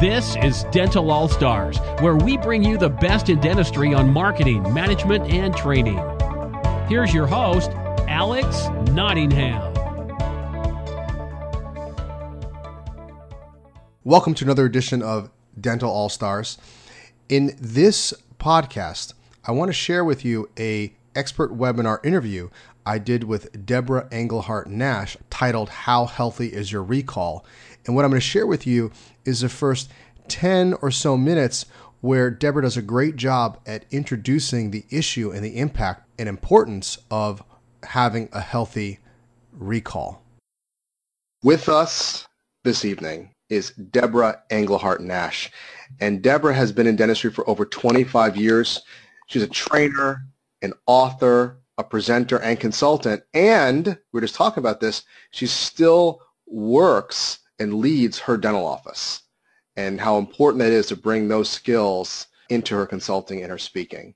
This is Dental All Stars, where we bring you the best in dentistry on marketing, management, and training. Here's your host, Alex Nottingham. Welcome to another edition of Dental All Stars. In this podcast, I want to share with you a expert webinar interview I did with Debra Engelhardt Nash titled How Healthy is Your Recall? And what I'm going to share with you is the first 10 or so minutes where Debra does a great job at introducing the issue and the impact and importance of having a healthy recall. With us this evening is Debra Engelhardt Nash. And Debra has been in dentistry for over 25 years. She's a trainer, an author, a presenter, and consultant. And we we're just talking about this, she still works and leads her dental office and how important it is to bring those skills into her consulting and her speaking.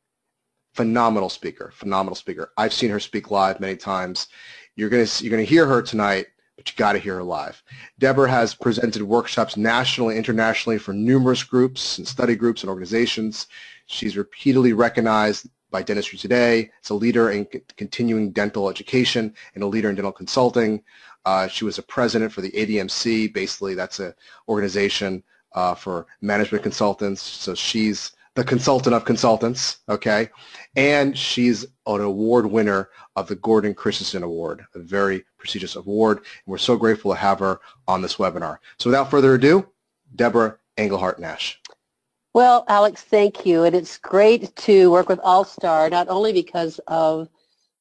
Phenomenal speaker, phenomenal speaker. I've seen her speak live many times. You're gonna you're gonna hear her tonight, but you got to hear her live. Debra has presented workshops nationally, internationally for numerous groups and study groups and organizations. She's repeatedly recognized by Dentistry Today as a leader in continuing dental education and a leader in dental consulting. Uh, she was a president for the ADMC. Basically, that's an organization uh, for management consultants. So she's the consultant of consultants, okay? And she's an award winner of the Gordon Christensen Award, a very prestigious award. And we're so grateful to have her on this webinar. So without further ado, Debra Engelhardt Nash. Well, Alex, thank you. And it's great to work with All-Star, not only because of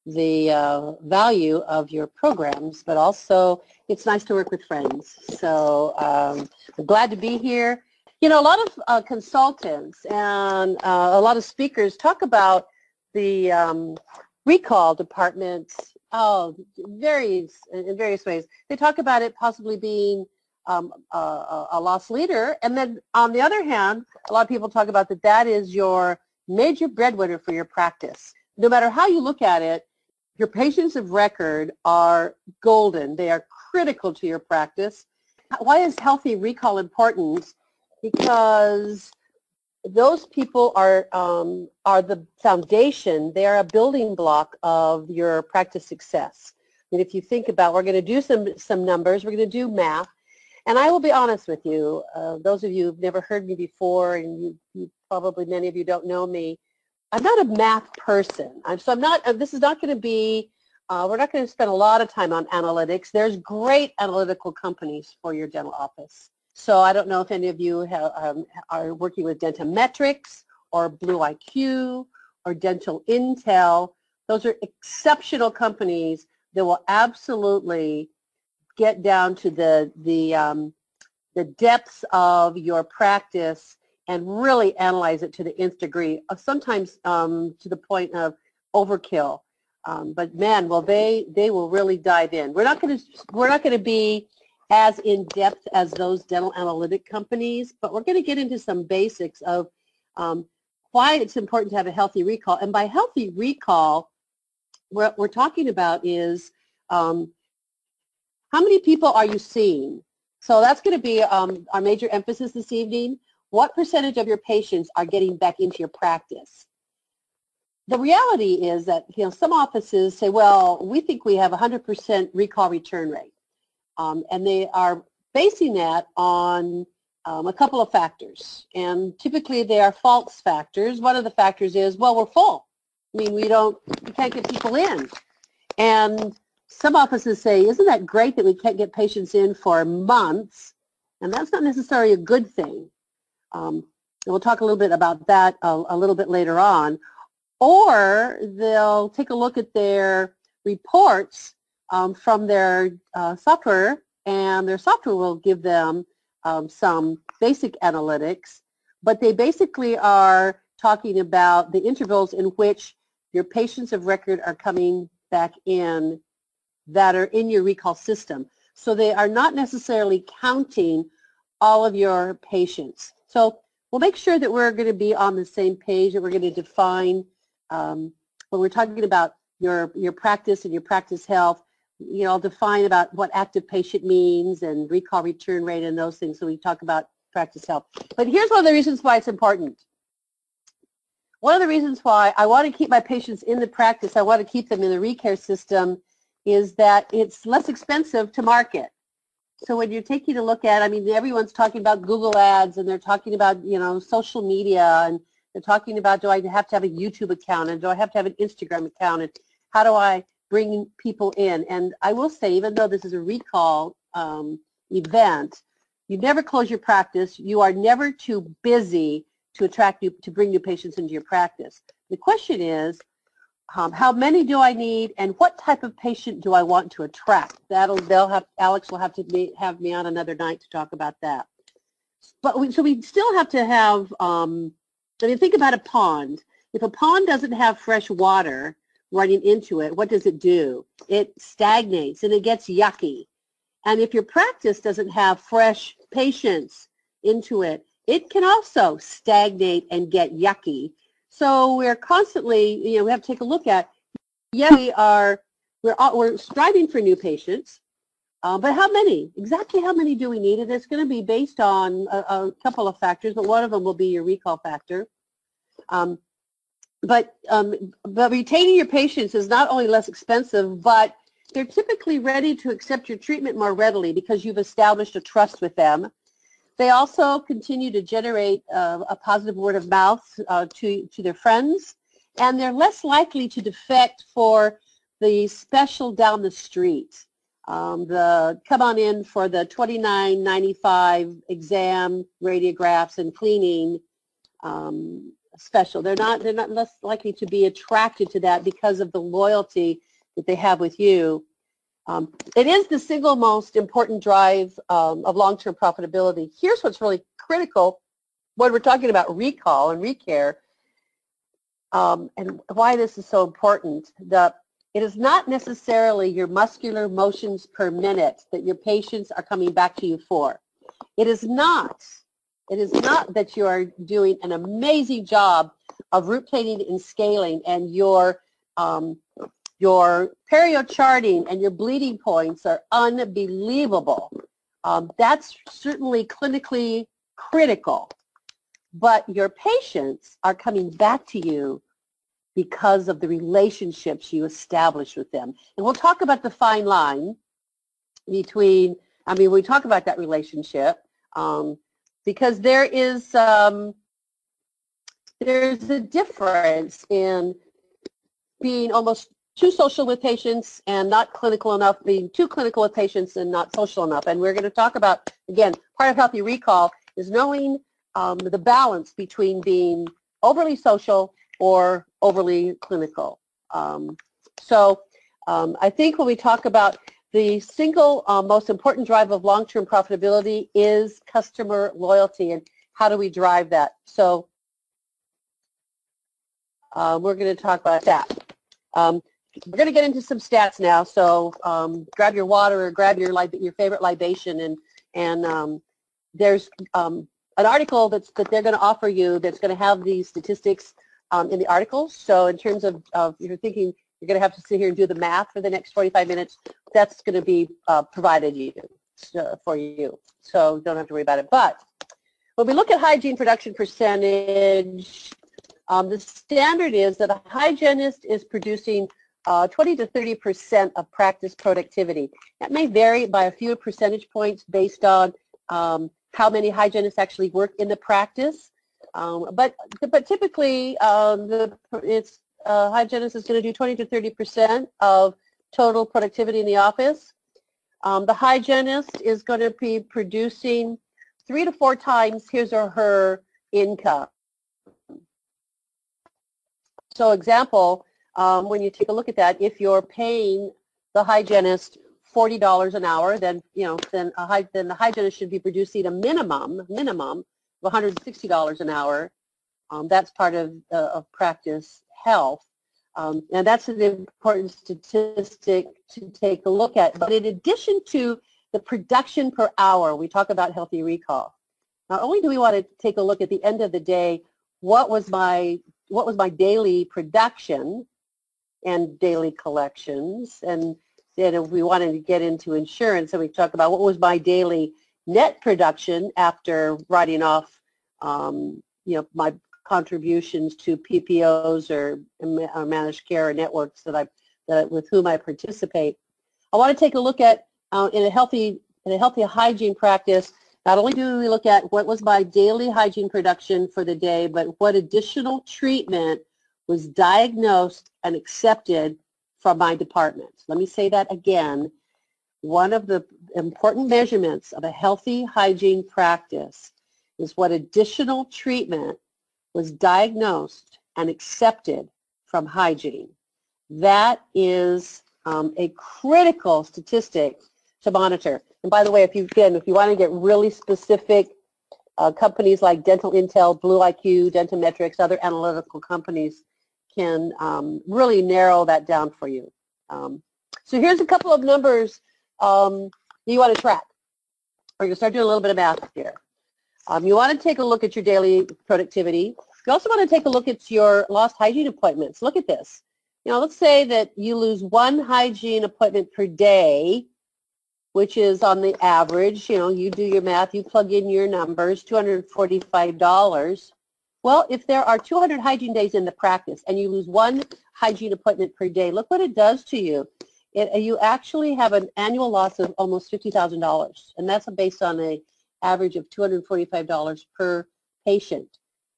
the uh, value of your programs, but also it's nice to work with friends. So um, I'm glad to be here. You know, a lot of uh, consultants and uh, a lot of speakers talk about the um, recall departments oh, various, in various ways. They talk about it possibly being um, a, a lost leader. And then on the other hand, a lot of people talk about that that is your major breadwinner for your practice. No matter how you look at it, your patients of record are golden. They are critical to your practice. Why is healthy recall important? Because those people are um, are the foundation. They are a building block of your practice success. And if you think about, we're going to do some some numbers. We're going to do math, and I will be honest with you. Uh, those of you who've never heard me before, and you, you probably many of you don't know me, I'm not a math person. I'm, so I'm not, uh, this is not going to be, uh, we're not going to spend a lot of time on analytics. There's great analytical companies for your dental office. So I don't know if any of you have, um, are working with Dentometrics or Blue IQ or Dental Intel. Those are exceptional companies that will absolutely get down to the, the, um, the depths of your practice and really analyze it to the nth degree, sometimes um, to the point of overkill. Um, but man, well, they they will really dive in. We're not going to we're not going to be as in depth as those dental analytic companies, but we're going to get into some basics of um, why it's important to have a healthy recall. And by healthy recall, what we're talking about is um, how many people are you seeing? So that's going to be um, our major emphasis this evening what percentage of your patients are getting back into your practice? The reality is that you know some offices say, well, we think we have 100% recall return rate. Um, and they are basing that on um, a couple of factors. And typically they are false factors. One of the factors is, well, we're full. I mean, we don't, we can't get people in. And some offices say, isn't that great that we can't get patients in for months? And that's not necessarily a good thing. Um, we'll talk a little bit about that a, a little bit later on. Or they'll take a look at their reports um, from their uh, software and their software will give them um, some basic analytics, but they basically are talking about the intervals in which your patients of record are coming back in that are in your recall system. So they are not necessarily counting all of your patients. So we'll make sure that we're going to be on the same page, that we're going to define um, when we're talking about your, your practice and your practice health, you know, I'll define about what active patient means and recall return rate and those things. So we talk about practice health. But here's one of the reasons why it's important. One of the reasons why I want to keep my patients in the practice, I want to keep them in the ReCare system, is that it's less expensive to market. So when you're taking a look at, I mean, everyone's talking about Google ads and they're talking about, you know, social media and they're talking about do I have to have a YouTube account and do I have to have an Instagram account and how do I bring people in? And I will say, even though this is a recall um, event, you never close your practice. You are never too busy to attract new, to bring new patients into your practice. The question is, um, how many do I need, and what type of patient do I want to attract? That'll they'll have Alex will have to be, have me on another night to talk about that. But we, so we still have to have. Um, I mean, think about a pond. If a pond doesn't have fresh water running into it, what does it do? It stagnates and it gets yucky. And if your practice doesn't have fresh patients into it, it can also stagnate and get yucky so we're constantly, you know, we have to take a look at, yeah, we are, we're, we're striving for new patients, uh, but how many? Exactly how many do we need? And it's going to be based on a, a, couple of factors, but one of them will be your recall factor. Um, but, um, but retaining your patients is not only less expensive, but they're typically ready to accept your treatment more readily because you've established a trust with them. They also continue to generate uh, a positive word of mouth uh, to, to their friends, and they're less likely to defect for the special down the street. Um, the come on in for the $29.95 exam, radiographs, and cleaning um, special. They're not they're not less likely to be attracted to that because of the loyalty that they have with you um, it is the single most important drive um, of long-term profitability. Here's what's really critical when we're talking about recall and recare um, and why this is so important. The, it is not necessarily your muscular motions per minute that your patients are coming back to you for. It is not. It is not that you are doing an amazing job of root planing and scaling and your um, your perio charting and your bleeding points are unbelievable. Um, that's certainly clinically critical. But your patients are coming back to you because of the relationships you establish with them. And we'll talk about the fine line between, I mean, we talk about that relationship um, because there is, um, there's a difference in being almost too social with patients and not clinical enough, being too clinical with patients and not social enough. And we're going to talk about, again, part of healthy recall is knowing um, the balance between being overly social or overly clinical. Um, so um, I think when we talk about the single uh, most important drive of long-term profitability is customer loyalty and how do we drive that. So uh, we're going to talk about that. We're going to get into some stats now. So um, grab your water or grab your your favorite libation, and and um, there's um, an article that's that they're going to offer you that's going to have these statistics um, in the article. So in terms of, of you're thinking you're going to have to sit here and do the math for the next 45 minutes, that's going to be uh, provided you for you. So don't have to worry about it. But when we look at hygiene production percentage, um, the standard is that a hygienist is producing uh, 20 to 30 percent of practice productivity. That may vary by a few percentage points based on um, how many hygienists actually work in the practice. Um, but but typically, um, the it's uh, hygienist is going to do 20 to 30 percent of total productivity in the office. Um, the hygienist is going to be producing three to four times his or her income. So example, um, when you take a look at that, if you're paying the hygienist forty dollars an hour, then you know then a then the hygienist should be producing a minimum minimum of one hundred and sixty dollars an hour. Um, that's part of uh, of practice health, um, and that's an important statistic to take a look at. But in addition to the production per hour, we talk about healthy recall. Not only do we want to take a look at the end of the day, what was my what was my daily production and daily collections. And then if we wanted to get into insurance, and we talk about what was my daily net production after writing off, um, you know, my contributions to PPOs or, or managed care networks that I, that, with whom I participate. I want to take a look at uh, in a healthy in a healthy hygiene practice. Not only do we look at what was my daily hygiene production for the day, but what additional treatment was diagnosed and accepted from my department. Let me say that again. One of the important measurements of a healthy hygiene practice is what additional treatment was diagnosed and accepted from hygiene. That is um, a critical statistic to monitor. And by the way, if you again, if you want to get really specific, uh, companies like Dental Intel, Blue IQ, Dentometrics, other analytical companies can um, really narrow that down for you. Um, so here's a couple of numbers um, you want to track. We're going to start doing a little bit of math here. Um, you want to take a look at your daily productivity. You also want to take a look at your lost hygiene appointments. Look at this. You know, let's say that you lose one hygiene appointment per day, which is on the average, you know, you do your math, you plug in your numbers, $245. Well, if there are 200 hygiene days in the practice and you lose one hygiene appointment per day, look what it does to you. It, you actually have an annual loss of almost $50,000, and that's based on an average of $245 per patient.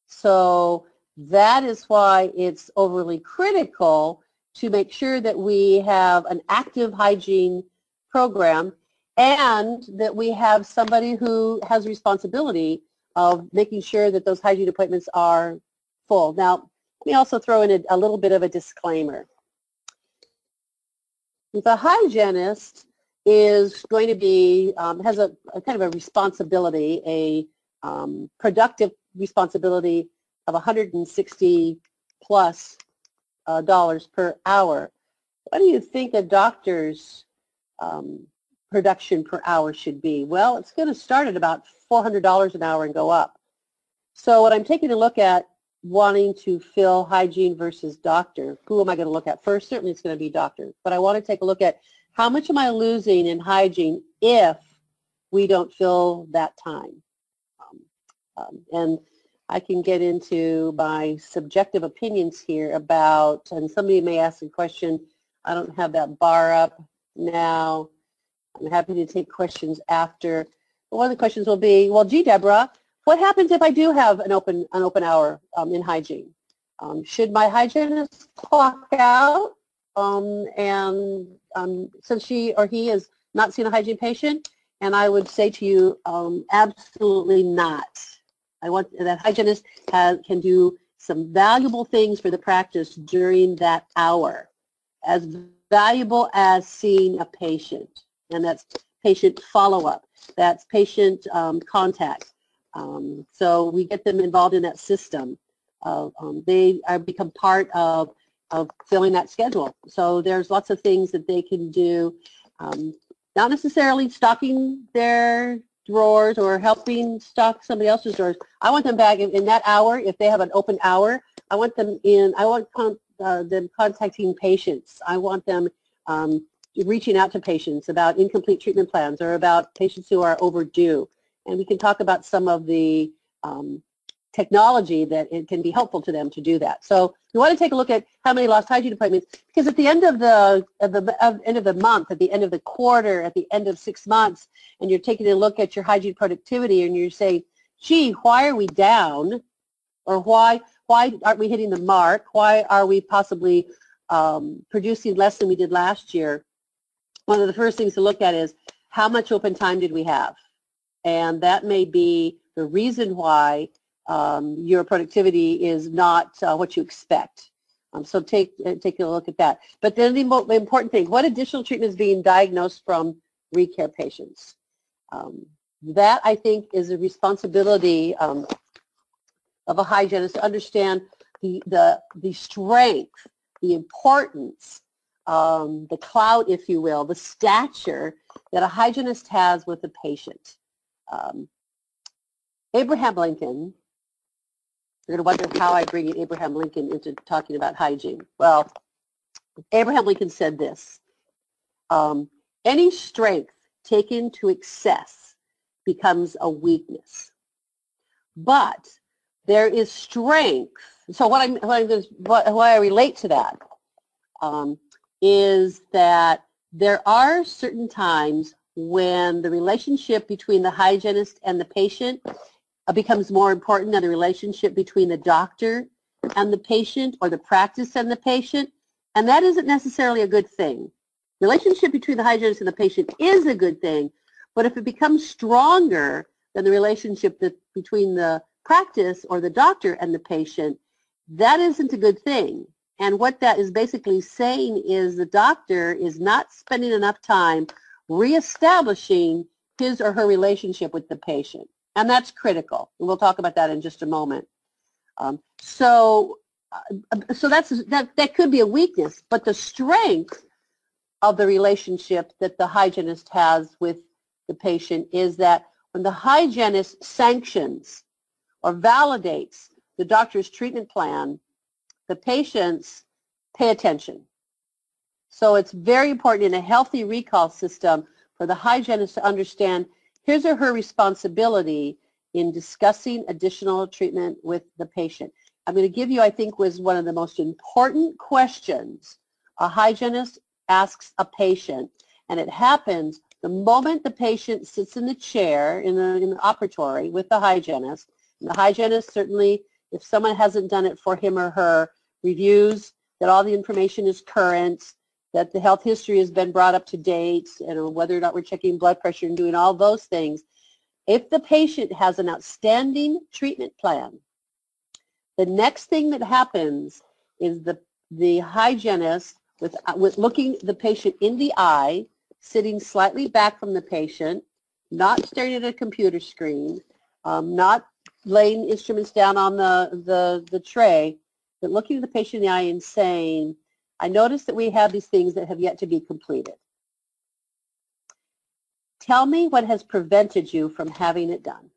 So that is why it's overly critical to make sure that we have an active hygiene program and that we have somebody who has responsibility of making sure that those hygiene appointments are full. Now, let me also throw in a, a little bit of a disclaimer. The hygienist is going to be, um, has a, a, kind of a responsibility, a um, productive responsibility of 160 plus uh, dollars per hour. What do you think a doctor's um, production per hour should be? Well, it's going to start at about $400 an hour and go up. So what I'm taking a look at wanting to fill hygiene versus doctor, who am I going to look at first? Certainly it's going to be doctor, but I want to take a look at how much am I losing in hygiene if we don't fill that time? Um, um, and I can get into my subjective opinions here about, and somebody may ask a question, I don't have that bar up now. I'm happy to take questions after. But one of the questions will be, well, gee, Debra, what happens if I do have an open, an open hour um, in hygiene? Um, should my hygienist clock out um, and um, since she or he has not seen a hygiene patient? And I would say to you, um, absolutely not. I want that hygienist has, can do some valuable things for the practice during that hour, as valuable as seeing a patient, and that's patient follow-up, that's patient um, contact. Um, so we get them involved in that system. Uh, um, they are become part of of filling that schedule. So there's lots of things that they can do, um, not necessarily stocking their drawers or helping stock somebody else's drawers. I want them back in, in that hour, if they have an open hour, I want them in, I want con uh, them contacting patients. I want them um, reaching out to patients about incomplete treatment plans or about patients who are overdue. And we can talk about some of the um, technology that it can be helpful to them to do that. So you want to take a look at how many lost hygiene appointments because at the end of the, of the of, end of the month, at the end of the quarter, at the end of six months, and you're taking a look at your hygiene productivity and you're saying, gee, why are we down? Or why why aren't we hitting the mark? Why are we possibly um, producing less than we did last year? One of the first things to look at is how much open time did we have? And that may be the reason why um, your productivity is not uh, what you expect. Um, so take uh, take a look at that. But then the important thing, what additional treatment is being diagnosed from recare patients? Um, that, I think, is a responsibility um, of a hygienist to understand the, the, the strength, the importance, um, the clout, if you will, the stature that a hygienist has with a patient. Um, Abraham Lincoln you're going to wonder how I bring Abraham Lincoln into talking about hygiene. Well, Abraham Lincoln said this, um, any strength taken to excess becomes a weakness. But there is strength. So what I'm, what I'm why I relate to that um, is that there are certain times when the relationship between the hygienist and the patient uh, becomes more important than the relationship between the doctor and the patient or the practice and the patient. And that isn't necessarily a good thing. Relationship between the hygienist and the patient is a good thing, but if it becomes stronger than the relationship that, between the practice or the doctor and the patient, that isn't a good thing. And what that is basically saying is the doctor is not spending enough time reestablishing his or her relationship with the patient. And that's critical. And we'll talk about that in just a moment. Um, so uh, so that's that that could be a weakness, but the strength of the relationship that the hygienist has with the patient is that when the hygienist sanctions or validates the doctor's treatment plan, the patients pay attention. So it's very important in a healthy recall system for the hygienist to understand his or her responsibility in discussing additional treatment with the patient. I'm going to give you, I think, was one of the most important questions a hygienist asks a patient, and it happens the moment the patient sits in the chair in the, in the operatory with the hygienist. And the hygienist certainly, if someone hasn't done it for him or her, reviews that all the information is current, that the health history has been brought up to date, and whether or not we're checking blood pressure and doing all those things. If the patient has an outstanding treatment plan, the next thing that happens is the, the hygienist, with, with looking the patient in the eye, sitting slightly back from the patient, not staring at a computer screen, um, not laying instruments down on the, the, the tray, but looking at the patient in the eye and saying, I notice that we have these things that have yet to be completed. Tell me what has prevented you from having it done.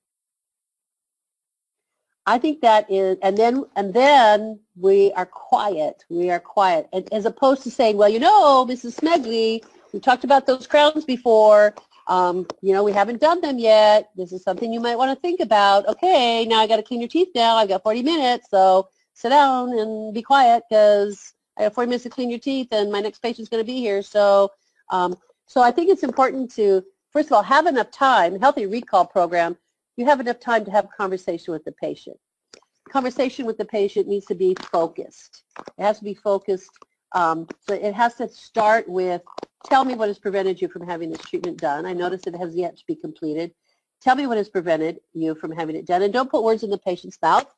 I think that is, and then and then we are quiet. We are quiet, and, as opposed to saying, "Well, you know, Mrs. Smedley, we talked about those crowns before. Um, you know, we haven't done them yet. This is something you might want to think about. Okay, now I got to clean your teeth. Now I've got 40 minutes, so sit down and be quiet because I have 40 minutes to clean your teeth, and my next patient's going to be here. So, um, so I think it's important to first of all, have enough time, healthy recall program, you have enough time to have a conversation with the patient. Conversation with the patient needs to be focused. It has to be focused. Um, so it has to start with, tell me what has prevented you from having this treatment done. I notice it has yet to be completed. Tell me what has prevented you from having it done. And don't put words in the patient's mouth.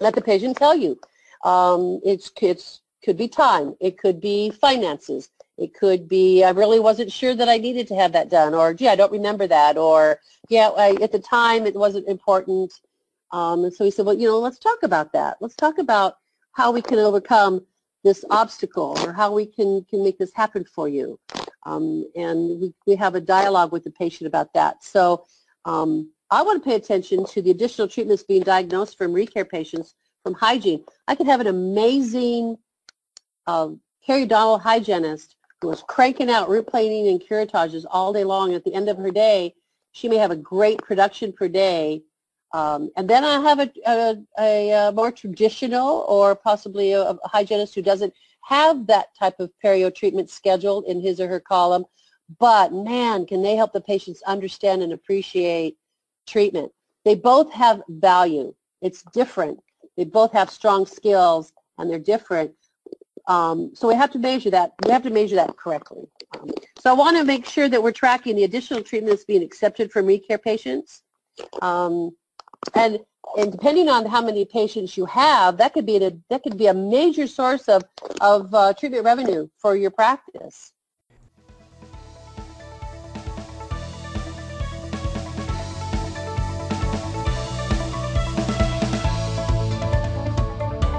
Let the patient tell you. Um, it's, it's could be time. It could be finances. It could be, I really wasn't sure that I needed to have that done, or gee, I don't remember that, or yeah, I, at the time it wasn't important. Um, and so he said, well, you know, let's talk about that. Let's talk about how we can overcome this obstacle or how we can, can make this happen for you. Um, and we, we have a dialogue with the patient about that. So um, I want to pay attention to the additional treatments being diagnosed from recare patients from hygiene. I could have an amazing periodontal hygienist who is cranking out root planing and curettages all day long. At the end of her day, she may have a great production per day. Um, and then I have a, a, a, a, more traditional or possibly a, a hygienist who doesn't have that type of perio treatment scheduled in his or her column. But man, can they help the patients understand and appreciate treatment. They both have value. It's different. They both have strong skills and they're different. Um, so we have to measure that. We have to measure that correctly. Um, so I want to make sure that we're tracking the additional treatments being accepted from recare patients. Um, and and depending on how many patients you have, that could be a, that could be a major source of of uh, treatment revenue for your practice.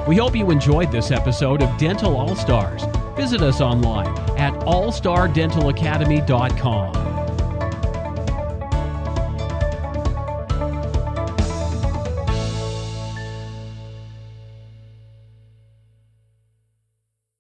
We hope you enjoyed this episode of Dental All Stars. Visit us online at allstardentalacademy.com.